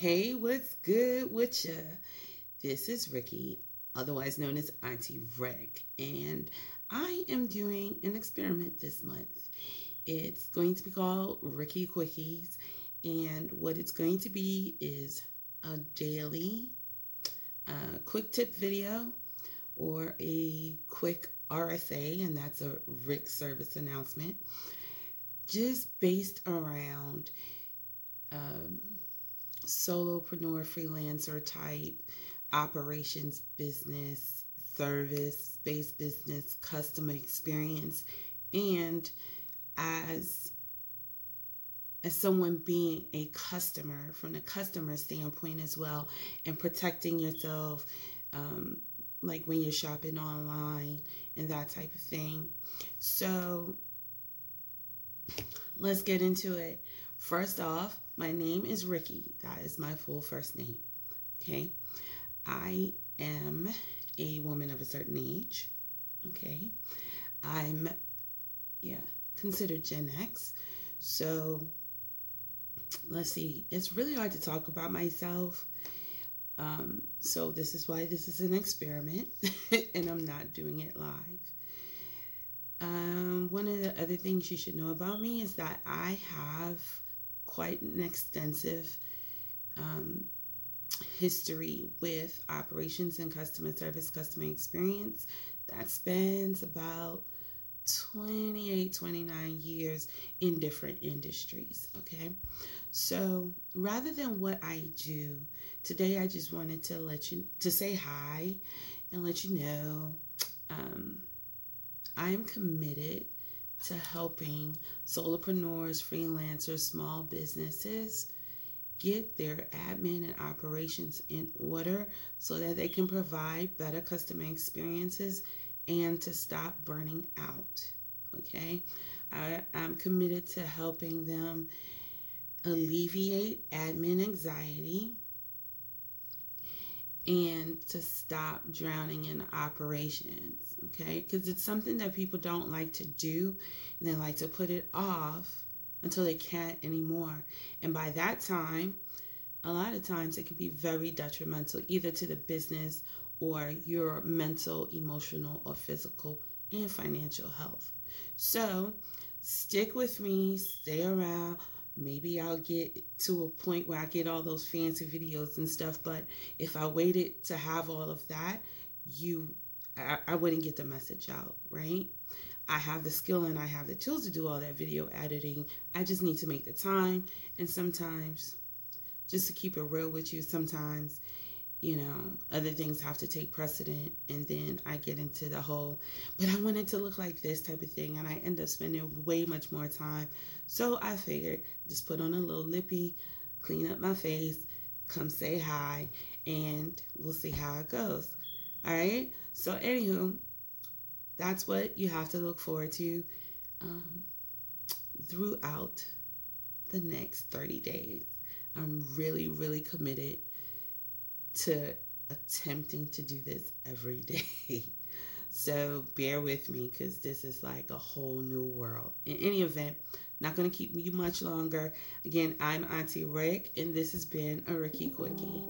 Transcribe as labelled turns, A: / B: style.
A: Hey, what's good with ya? This is Ricky, otherwise known as Auntie Rick, and I am doing an experiment this month. It's going to be called Ricky Quickies, and what it's going to be is a daily uh, quick tip video or a quick RSA, and that's a Rick service announcement, just based around um, solopreneur, freelancer type operations business, service based business, customer experience, and as as someone being a customer from the customer standpoint as well and protecting yourself um, like when you're shopping online and that type of thing. So let's get into it first off my name is ricky. That is my full first name okay? I am a woman of a certain age okay? I'm yeah considered gen x. So let's see, it's really hard to talk about myself. Um, so this is why this is an experiment and I'm not doing it live. Um, one of the other things you should know about me is that I have quite an extensive um, history with operations and customer service, customer experience that spans about 28, 29 years in different industries. Okay. So rather than what I do today, I just wanted to let you to say hi and let you know um, I am committed to helping solopreneurs, freelancers, small businesses get their admin and operations in order so that they can provide better customer experiences and to stop burning out. Okay, I, I'm committed to helping them alleviate admin anxiety and to stop drowning in operations. Okay, because it's something that people don't like to do and they like to put it off until they can't anymore. And by that time, a lot of times it can be very detrimental either to the business or your mental, emotional, or physical and financial health. So stick with me, stay around. Maybe I'll get to a point where I get all those fancy videos and stuff, but if I waited to have all of that, you I, I wouldn't get the message out, right? I have the skill and I have the tools to do all that video editing. I just need to make the time. And sometimes, just to keep it real with you, sometimes you know, other things have to take precedent. And then I get into the whole, but I want it to look like this type of thing. And I end up spending way much more time. So I figured just put on a little lippy, clean up my face, come say hi, and we'll see how it goes. All right. So, anywho, that's what you have to look forward to um, throughout the next 30 days. I'm really, really committed to attempting to do this every day. so bear with me because this is like a whole new world. In any event, not going to keep you much longer. Again, I'm Auntie Rick, and this has been a Ricky Quickie.